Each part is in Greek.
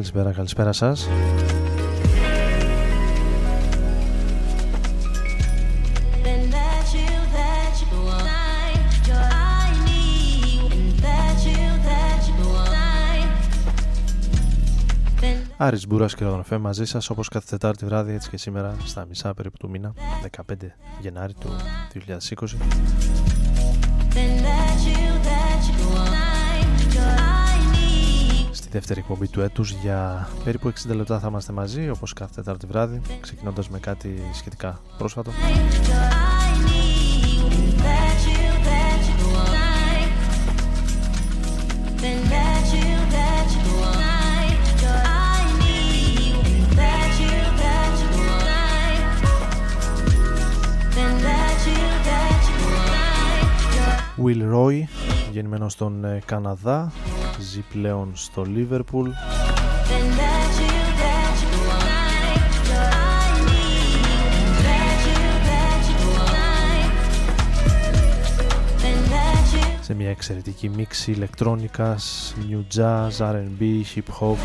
Καλησπέρα, καλησπέρα σας. Άρης Μπούρας και Ροδονοφέ μαζί σας όπως κάθε Τετάρτη βράδυ έτσι και σήμερα στα μισά περίπου του μήνα 15 Γενάρη του 2020 δεύτερη εκπομπή του έτους για περίπου 60 λεπτά θα είμαστε μαζί όπως κάθε Τετάρτη βράδυ ξεκινώντας με κάτι σχετικά πρόσφατο. Will Roy γεννημένος στον ε, Καναδά ζει πλέον στο Λίβερπουλ. Σε μια εξαιρετική μίξη ηλεκτρόνικας, new jazz, R&B, hip hop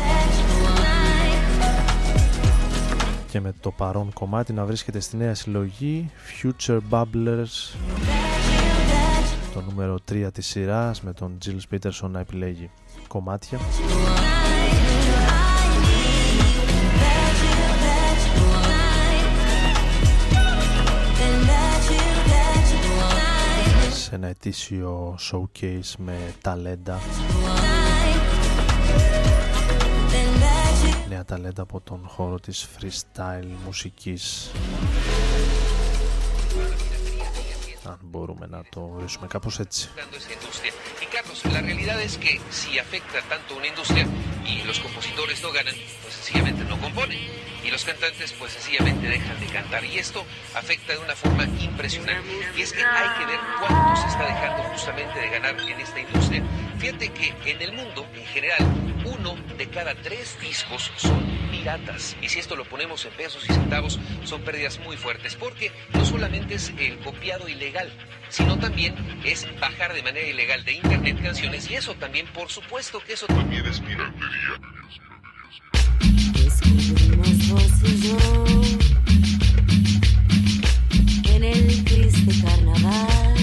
και με το παρόν κομμάτι να βρίσκεται στη νέα συλλογή Future Bubblers. Το νούμερο 3 της σειράς με τον Jill Peterson να επιλέγει κομμάτια. σε ένα ετήσιο showcase με ταλέντα νέα ταλέντα από τον χώρο της freestyle μουσικής αν μπορούμε να το ορίσουμε κάπως έτσι. Carlos, la realidad es que si afecta tanto una industria y los compositores no ganan, pues sencillamente no componen. Y los cantantes pues sencillamente dejan de cantar. Y esto afecta de una forma impresionante. Y es que hay que ver cuánto se está dejando justamente de ganar en esta industria. Fíjate que en el mundo, en general, uno de cada tres discos son Y si esto lo ponemos en pesos y centavos, son pérdidas muy fuertes. Porque no solamente es el copiado ilegal, sino también es bajar de manera ilegal de internet canciones. Y eso también, por supuesto que eso también es piratería. En el triste carnaval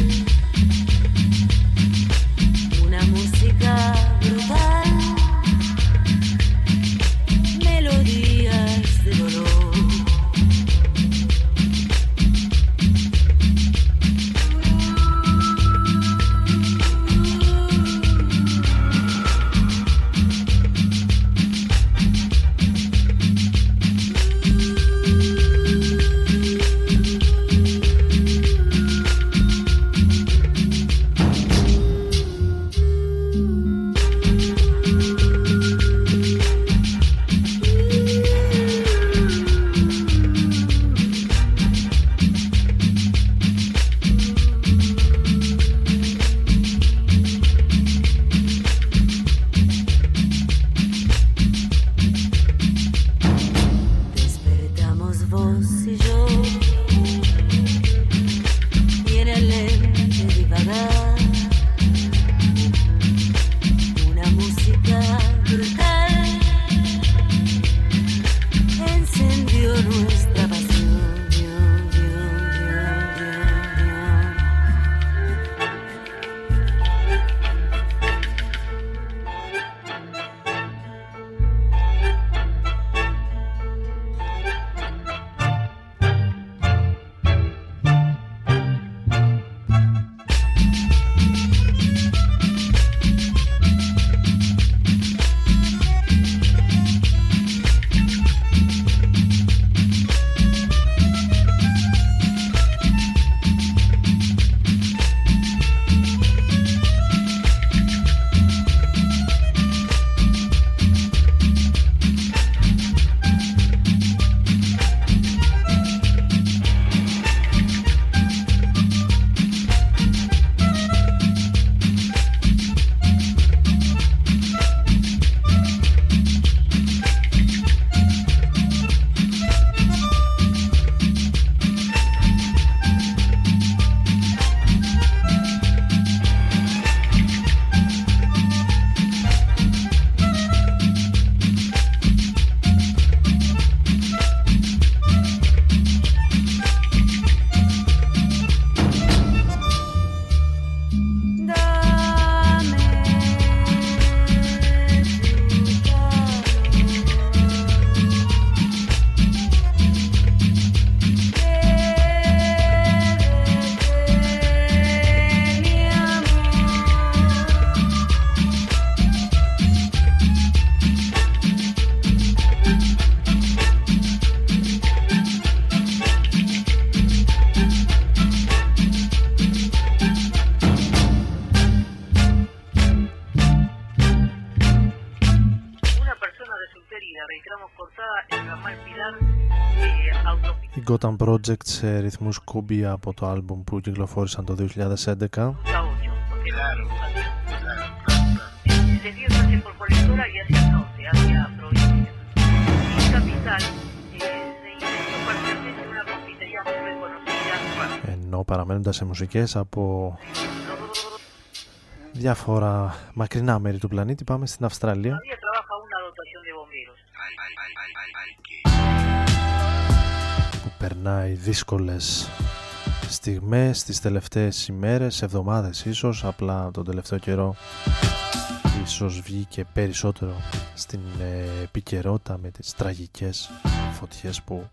Η Gotham Project σε ρυθμούς Κουμπί από το album που κυκλοφόρησαν το 2011 και παραμένοντας σε μουσικές από διάφορα μακρινά μέρη του πλανήτη, πάμε στην Αυστραλία. Περνάει δύσκολες στιγμές, τις τελευταίες ημέρες, εβδομάδες ίσως, απλά τον τελευταίο καιρό ίσως βγήκε περισσότερο στην ε, επικαιρότητα με τις τραγικές φωτιές που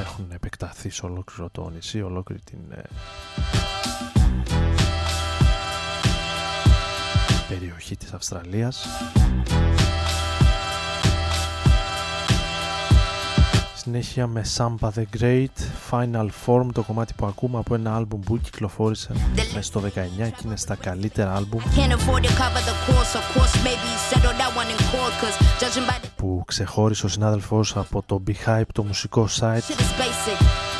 έχουν επεκταθεί σε ολόκληρο το νησί, ολόκληρη την ε, περιοχή της Αυστραλίας. Συνέχεια με Sampa the Great, Final Form, το κομμάτι που ακούμε από ένα άλμπουμ που κυκλοφόρησε μέσα στο 19 και είναι στα καλύτερα άλμπουμ που ξεχώρισε ο συνάδελφος από το Behype, το μουσικό site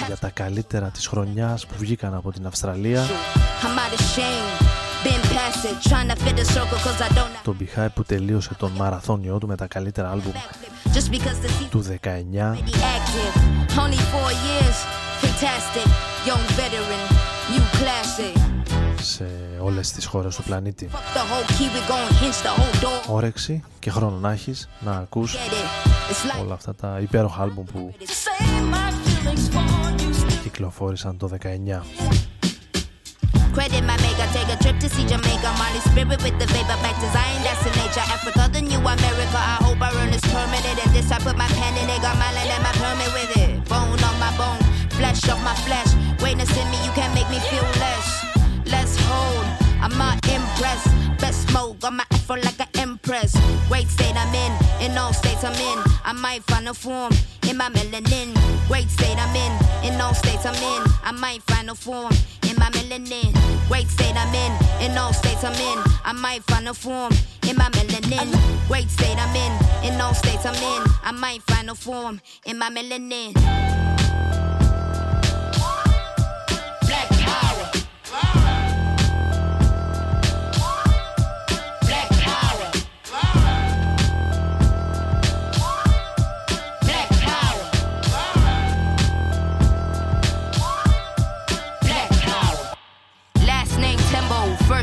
για τα καλύτερα της χρονιάς που βγήκαν από την Αυστραλία το Behype που τελείωσε τον μαραθώνιό του με τα καλύτερα άλμπουμ του 19 σε όλες τις χώρες του πλανήτη. Όρεξη και χρόνο να έχεις να ακούς όλα αυτά τα υπέροχα άλμπουμ που κυκλοφόρησαν το 19 Credit my maker, take a trip to see Jamaica. Molly spirit with the vapor back to Zion, that's the nature. Africa, the new America. I hope I run this permanent. And this I put my pen in, they got my land and my permit with it. Bone on my bone, flesh off my flesh. Greatness in me, you can't make me feel less. I'm not impressed. Best smoke, got my afro like an empress. Great state I'm in, in all states I'm in. I might find a form in my melanin. Great state I'm in, in all states I'm in. I might find a form in my melanin. Great state I'm in, in all states I'm in. I might find a form in my melanin. Great state I'm in, in all states I'm in. I might find a form in my melanin.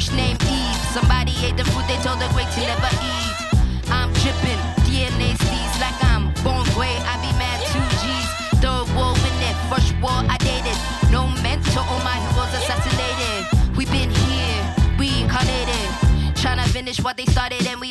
Name Eve. Somebody ate the food they told the great to never eat. I'm dripping, DNA seeds like I'm born gray. I be mad two G's. Third war in it, first war I dated. No mentor, all my heroes assassinated. We been here, reincarnated. Trying to finish what they started and we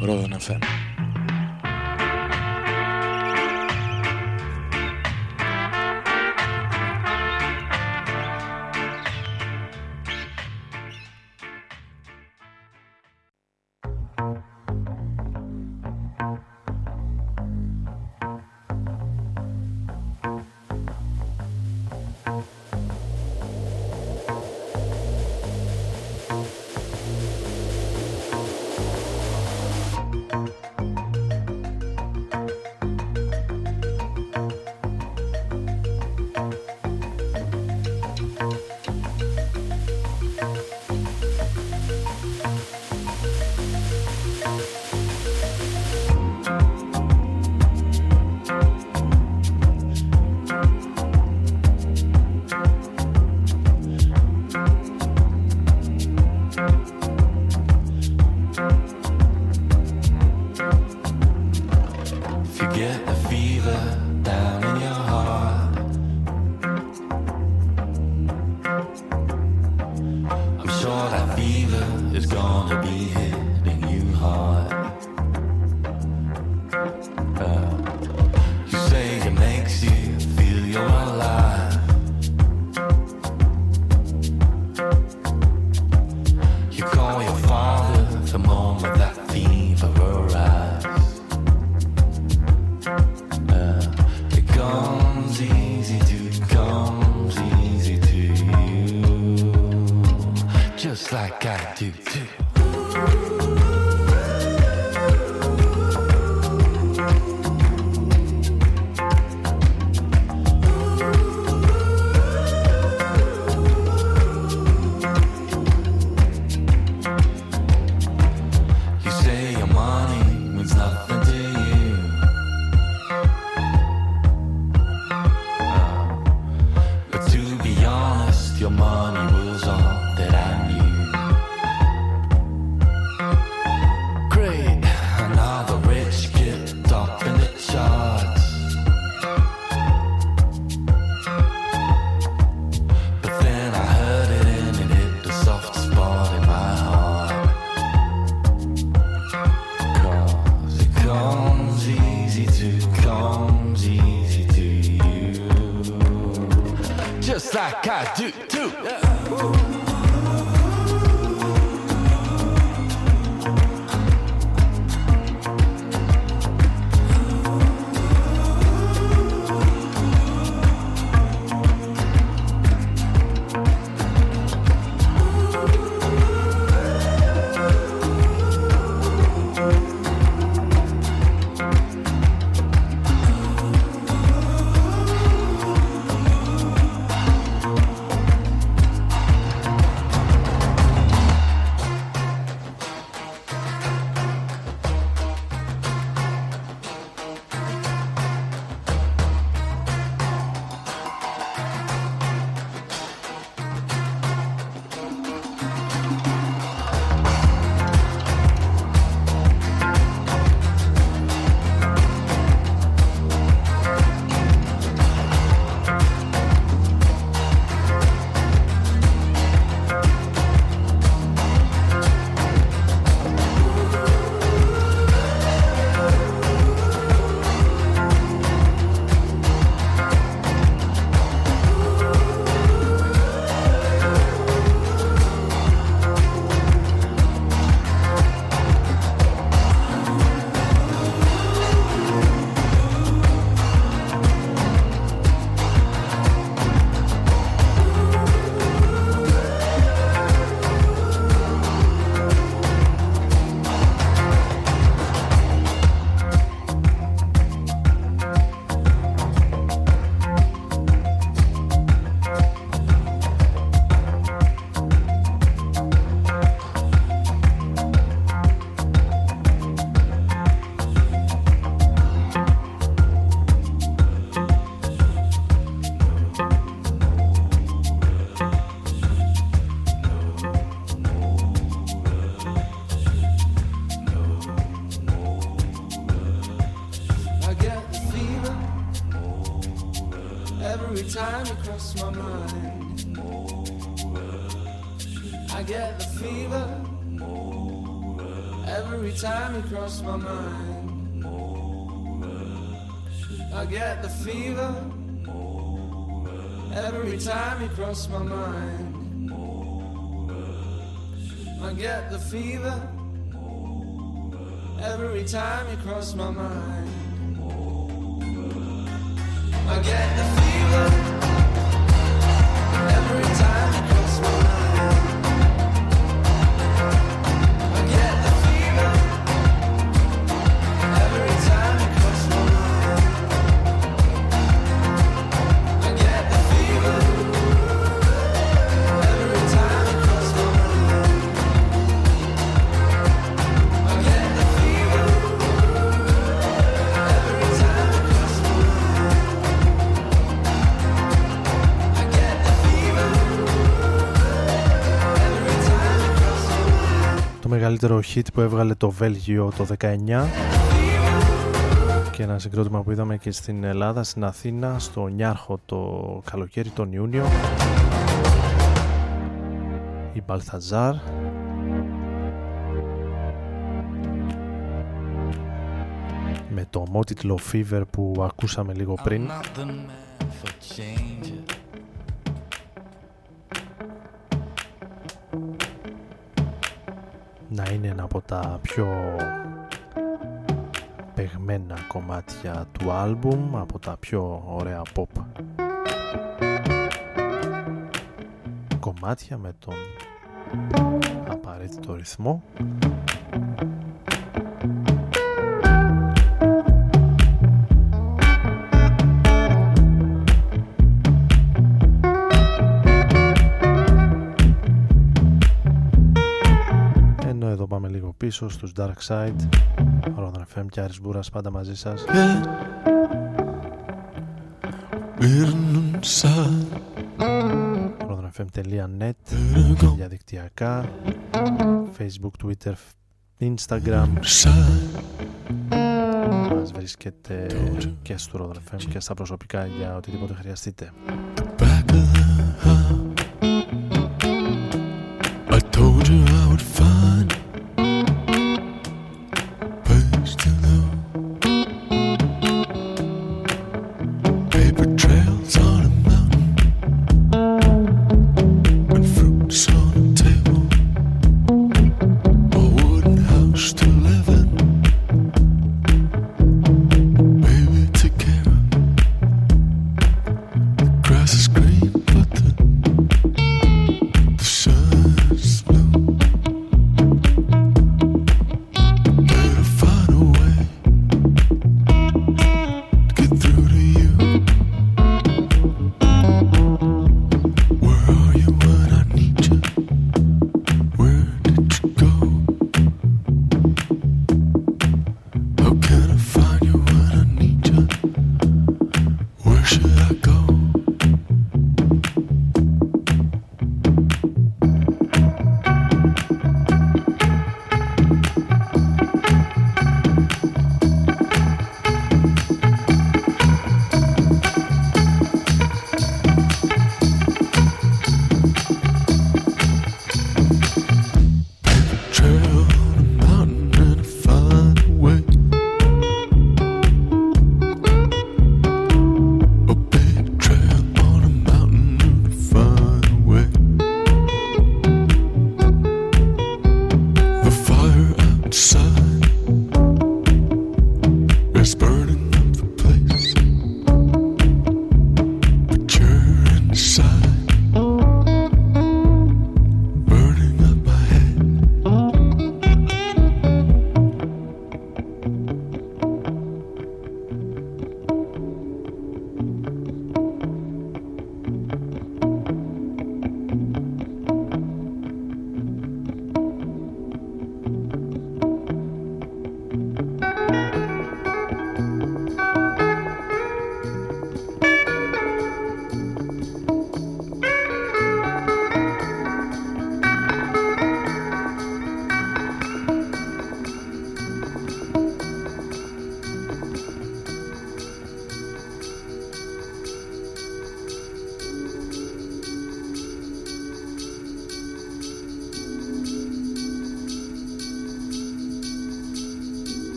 Ρόδο να I get the fever every time you cross my mind. I get the fever every time you cross my mind. Μεγαλύτερο hit που έβγαλε το Βέλγιο το 19 και ένα συγκρότημα που είδαμε και στην Ελλάδα, στην Αθήνα, στο Νιάρχο το καλοκαίρι, τον Ιούνιο. Η Μπαλθαζάρ. Με το ομότιτλο Fever που ακούσαμε λίγο πριν να είναι ένα από τα πιο παιγμένα κομμάτια του άλμπουμ, από τα πιο ωραία pop κομμάτια με τον απαραίτητο ρυθμό. πίσω στους Dark Side Ρόδον FM και Άρης Μπούρας πάντα μαζί σας. Rodonfm.net διαδικτυακά facebook, twitter, instagram. Μας βρίσκεται και στο Rodon FM και στα προσωπικά για οτιδήποτε χρειαστείτε.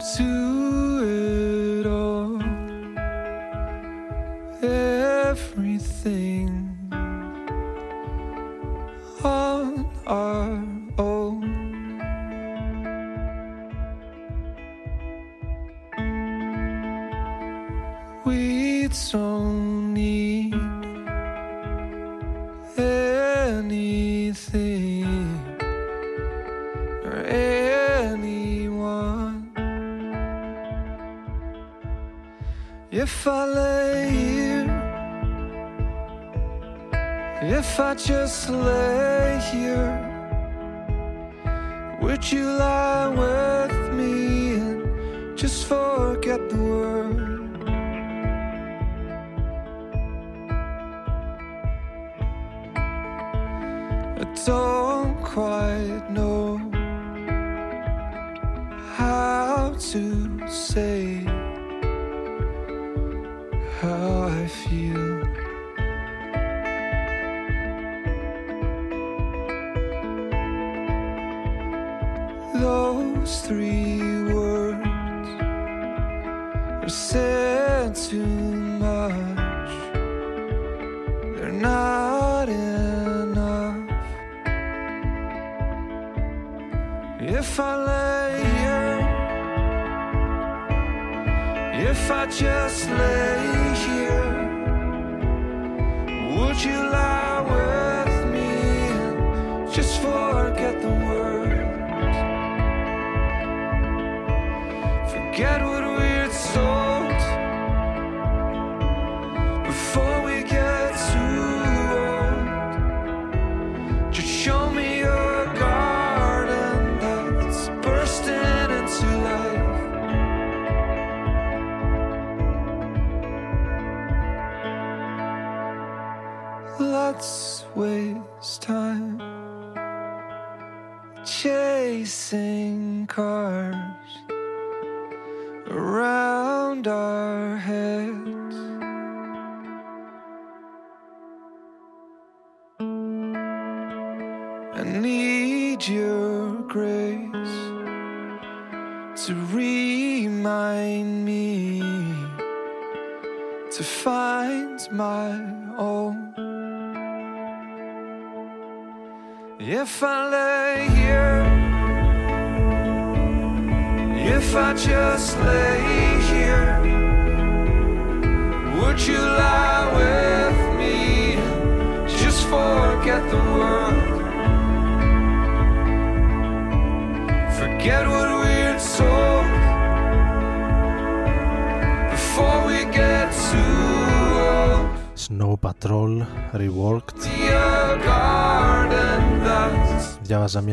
to slay lay here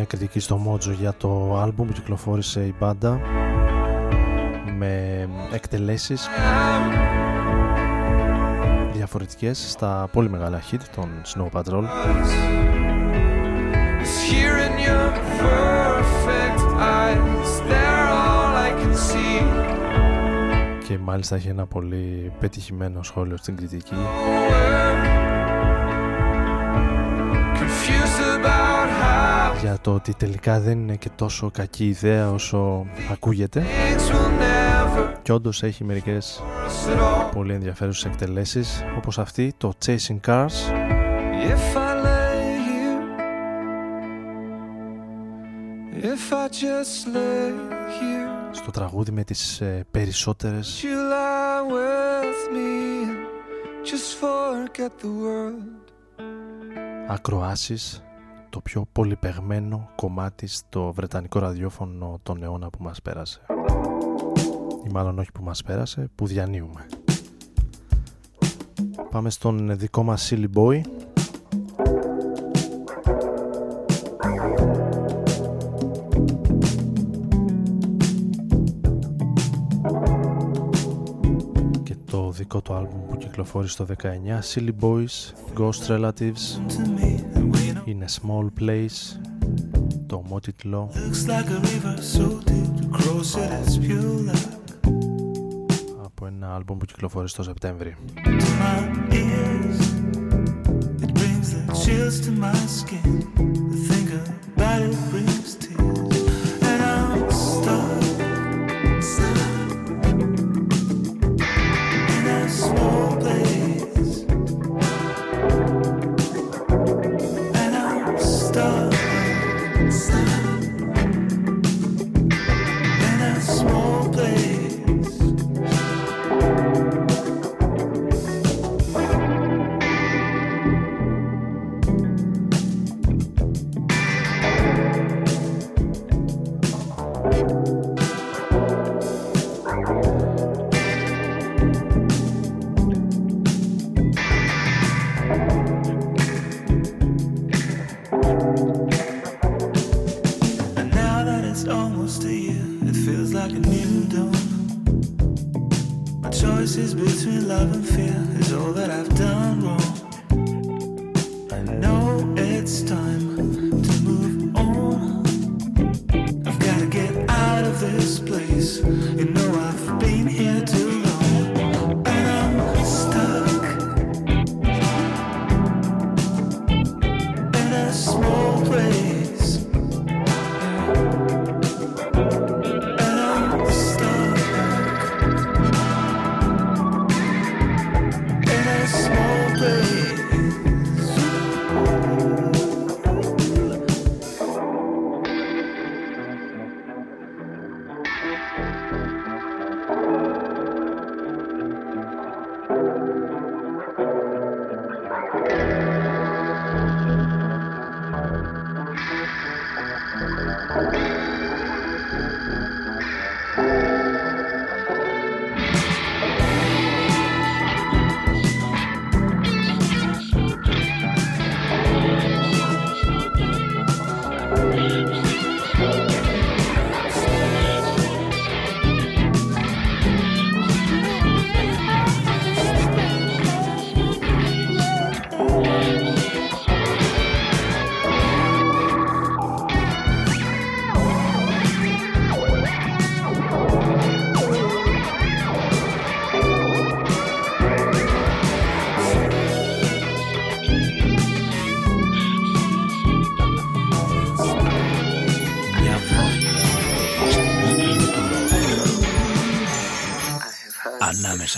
κριτική στο Mojo για το άλμπουμ που κυκλοφόρησε η μπάντα με εκτελέσεις διαφορετικές στα πολύ μεγάλα hit των Snow Patrol is here in your perfect eyes. They're all I can see. και μάλιστα έχει ένα πολύ πετυχημένο σχόλιο στην κριτική Confused about how για το ότι τελικά δεν είναι και τόσο κακή ιδέα όσο ακούγεται things will never και όντως έχει μερικές us at all. πολύ ενδιαφέρουσες εκτελέσεις όπως αυτή το Chasing Cars If I lay here, if I just lay here, στο τραγούδι με τις ε, περισσότερες you lie with me and just forget the world; ακροάσεις το πιο πολυπεγμένο κομμάτι στο βρετανικό ραδιόφωνο τον αιώνα που μας πέρασε. Ή μάλλον όχι που μας πέρασε, που διανύουμε. Πάμε στον δικό μας Silly Boy. Και το δικό του άλμπουμ που κυκλοφόρησε το 19 Silly Boys, Ghost Relatives in a Small Place το ομότιτλο Looks like a river so deep to cross it, it's pure luck. από ένα άλμπουμ που κυκλοφόρησε το Σεπτέμβρη To my ears, it brings the chills to my skin. The think about it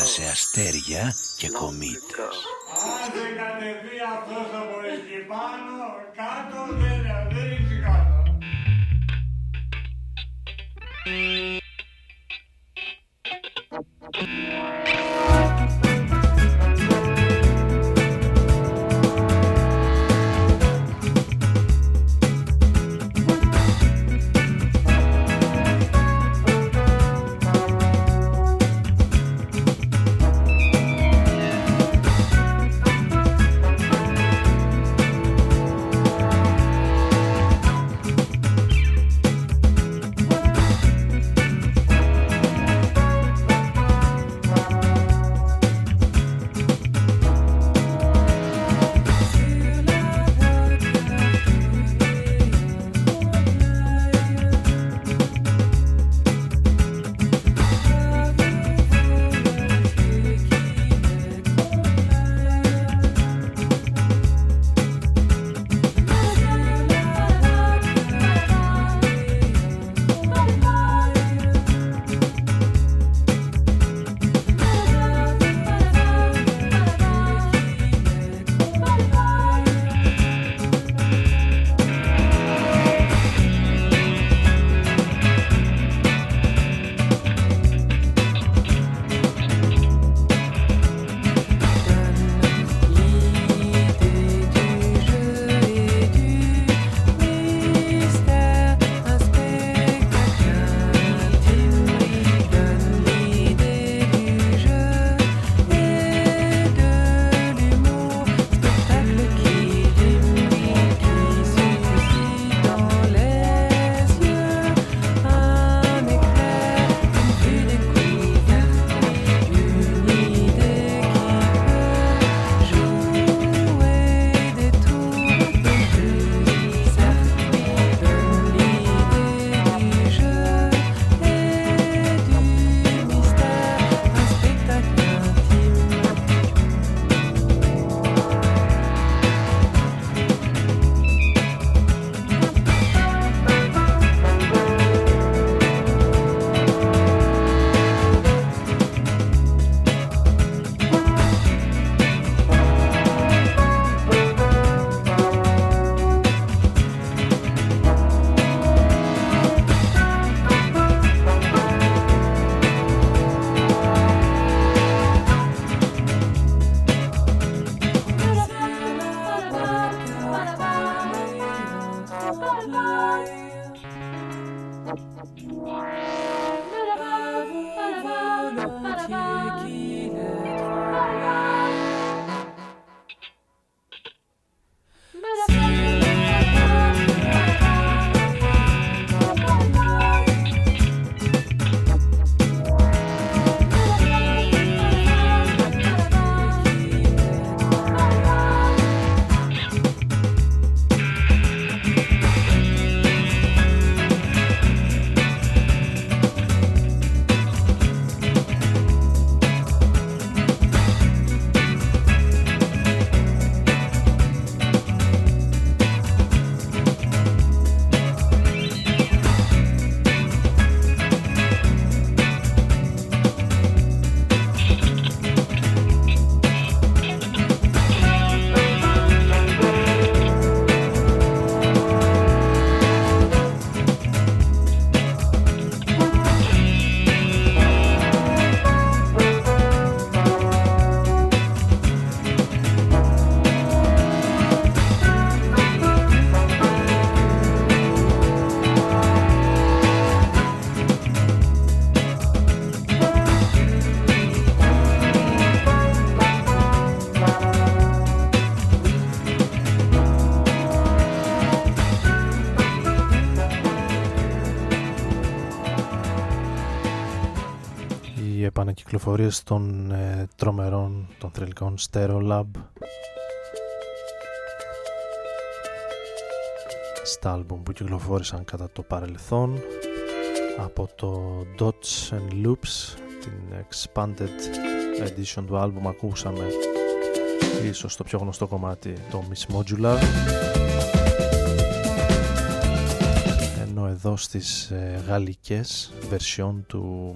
Σε αστέρια και κομήτες. Άντε κατεβεί αυτός από εκεί πάνω, κάτω δεν, δεν είναι κάτω. Thank επανακυκλοφορίες των ε, τρομερών, των θρηλυκών Stereolab στα άλμπουμ που κυκλοφόρησαν κατά το παρελθόν. Από το Dots and Loops την expanded edition του άλμπουμ ακούσαμε ίσως το πιο γνωστό κομμάτι το Miss Modular εδώ στις ε, γαλλικές version του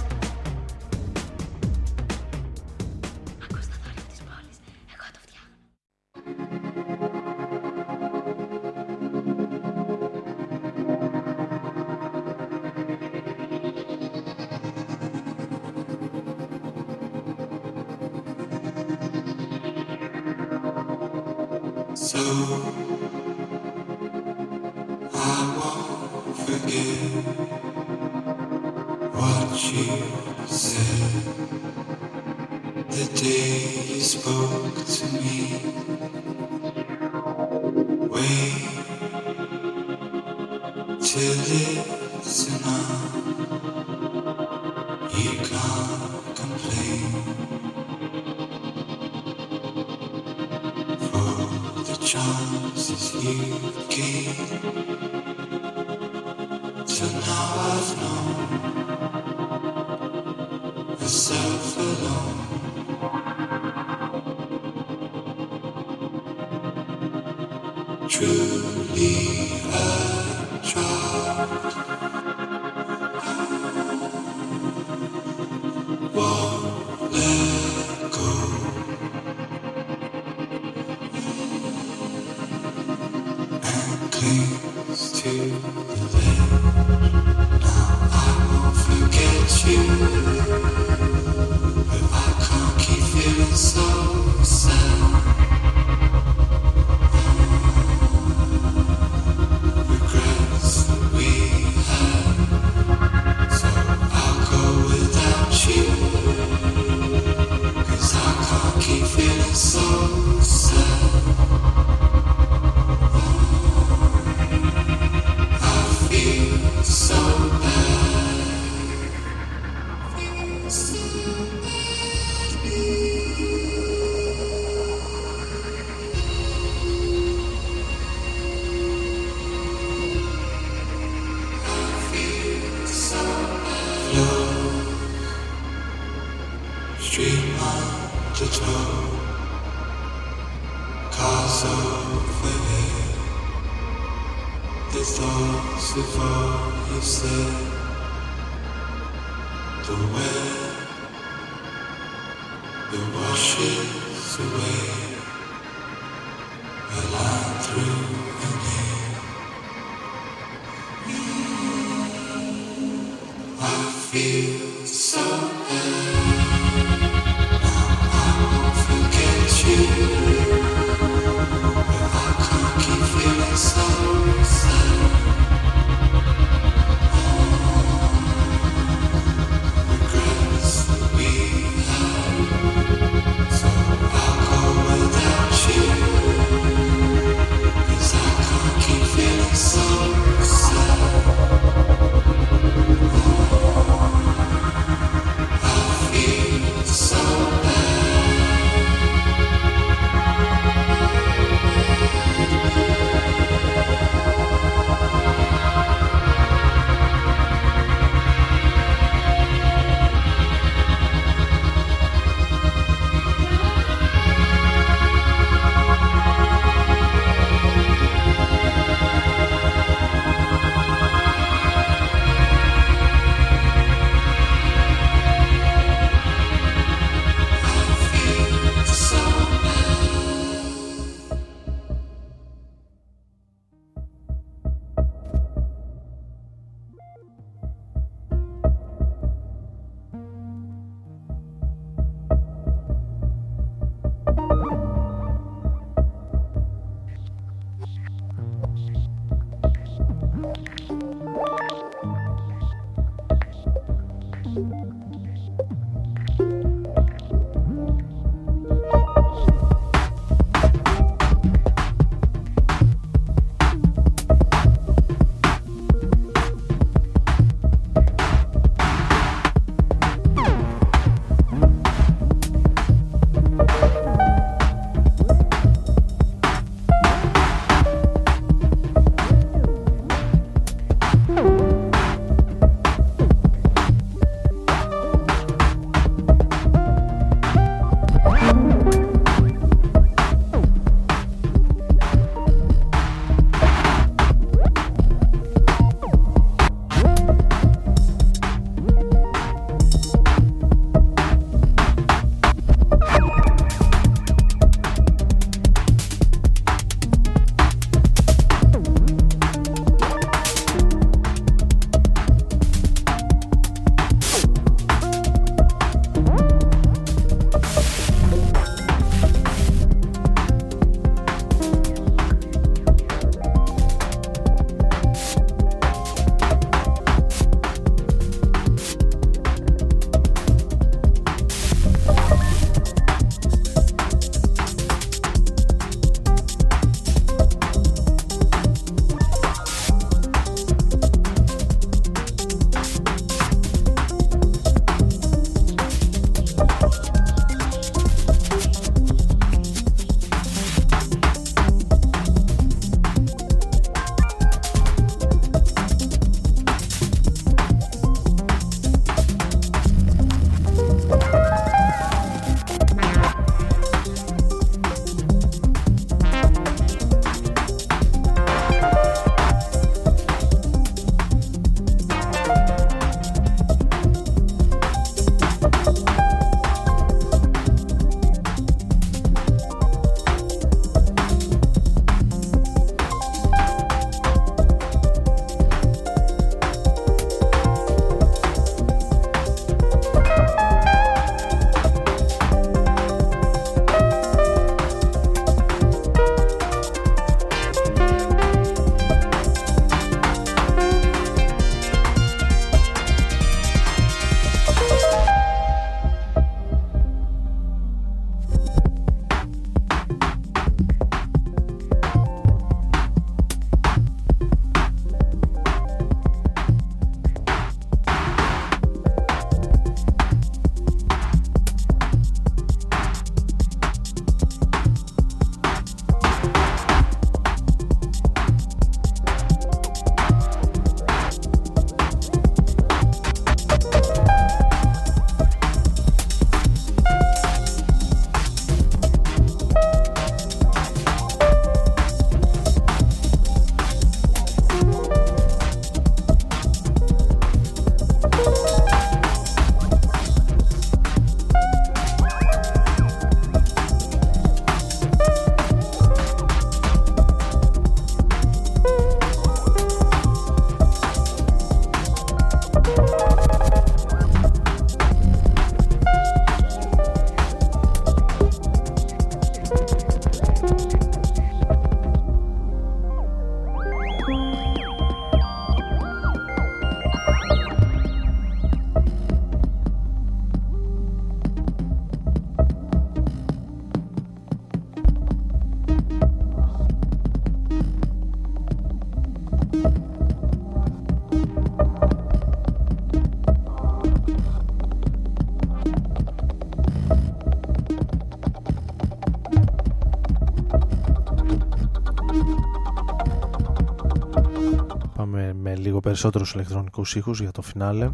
Περισσότερους ηλεκτρονικούς ήχους για το φινάλε.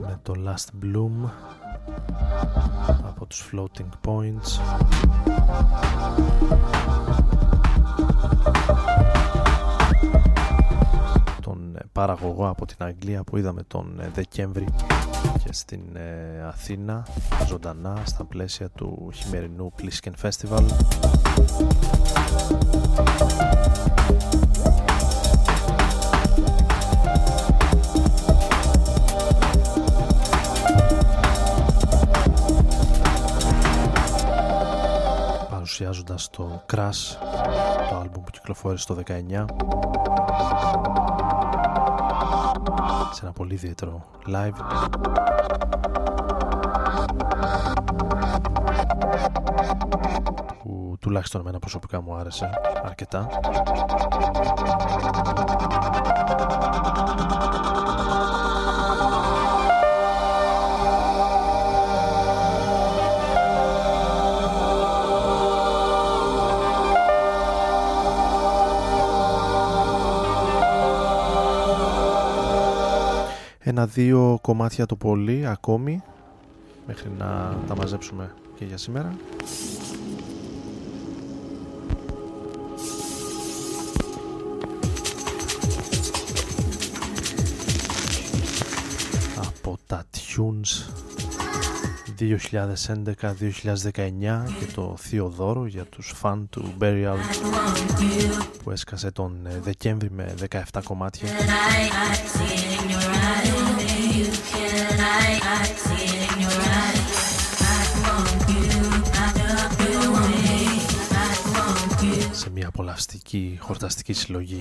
Με το Last Bloom από τους Floating Points. Τον ε, παραγωγό από την Αγγλία που είδαμε τον ε, Δεκέμβρη και στην ε, Αθήνα ζωντανά στα πλαίσια του χειμερινού Plisken Festival παρουσιάζοντας το Crash το άλμπουμ που κυκλοφόρησε το 19 σε ένα πολύ ιδιαίτερο live. Που τουλάχιστον εμένα προσωπικά μου άρεσε αρκετά ένα-δύο κομμάτια το πολύ ακόμη μέχρι να τα μαζέψουμε και για σήμερα. Από τα Tunes 2011-2019 και το Θείο Δώρο για τους φαν του Burial που έσκασε τον Δεκέμβρη με 17 κομμάτια σε μια απολαυστική χορταστική συλλογή.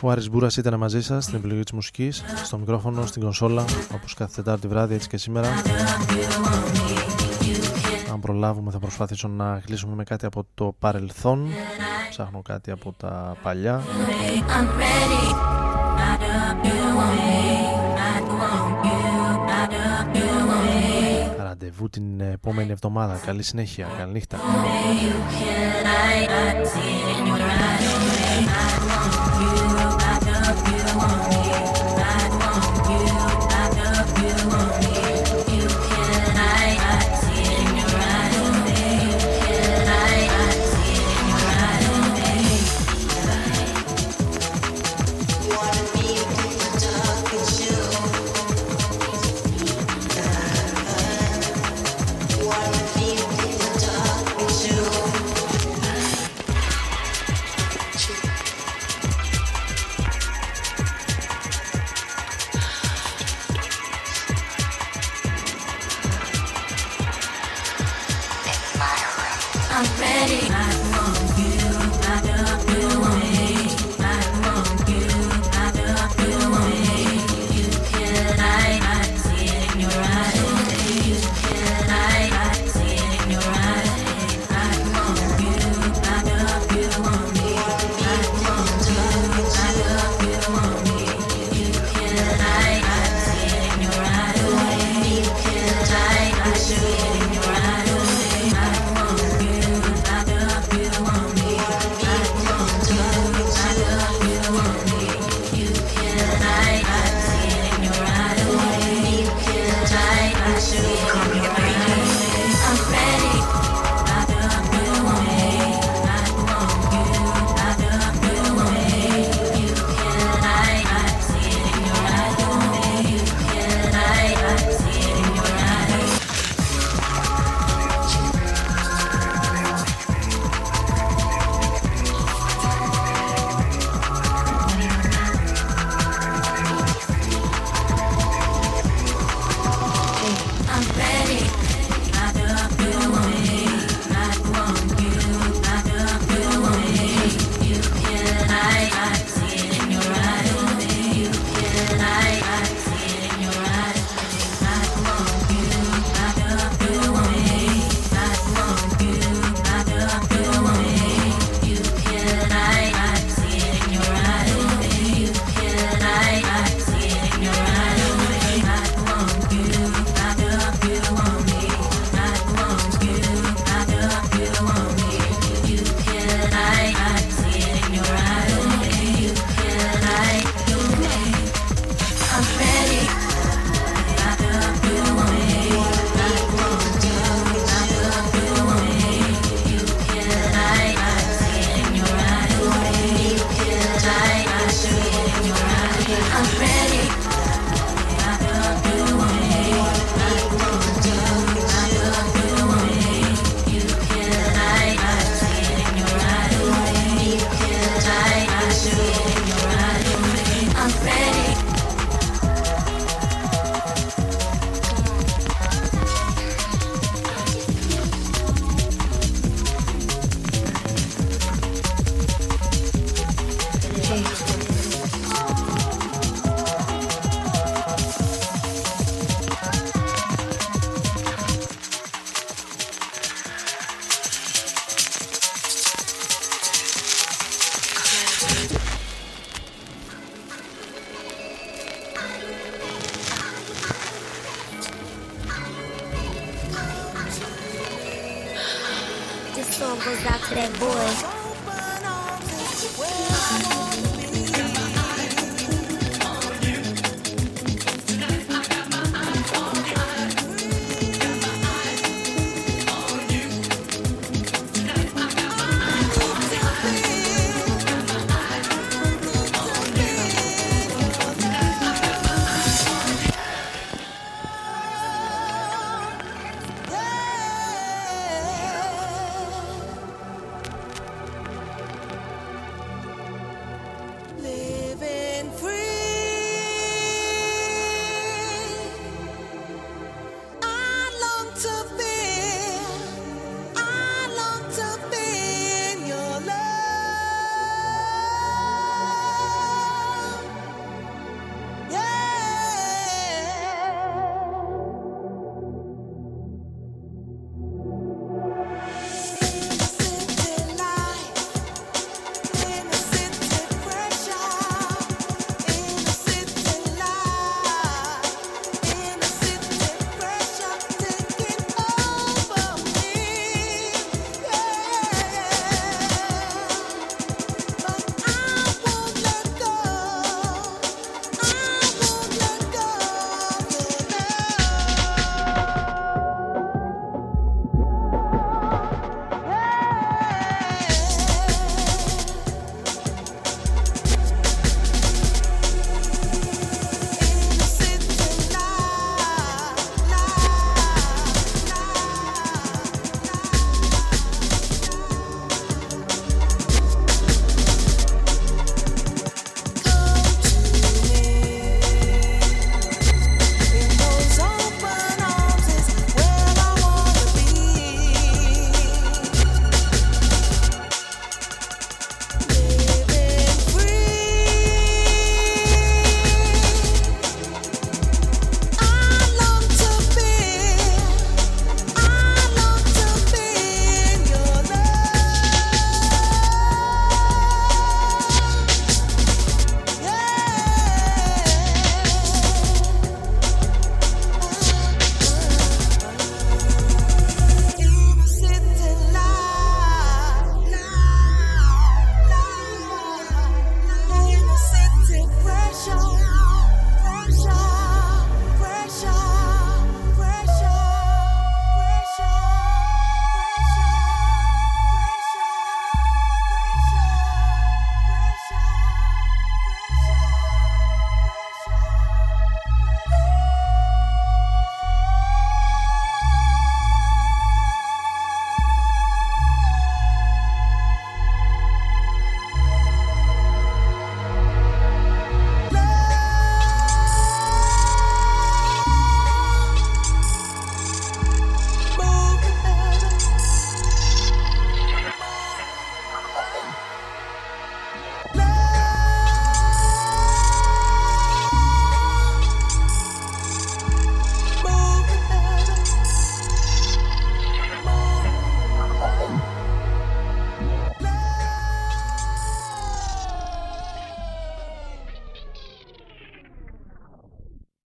Ο Άρης Μπούρας ήταν μαζί σας στην επιλογή της μουσικής, στο μικρόφωνο, στην κονσόλα, όπως κάθε Τετάρτη βράδυ, έτσι και σήμερα. Αν προλάβουμε θα προσπαθήσω να κλείσουμε με κάτι από το παρελθόν ψάχνω κάτι από τα παλιά. Ραντεβού την επόμενη εβδομάδα. Καλή συνέχεια, καλή νύχτα. Song goes out to that boy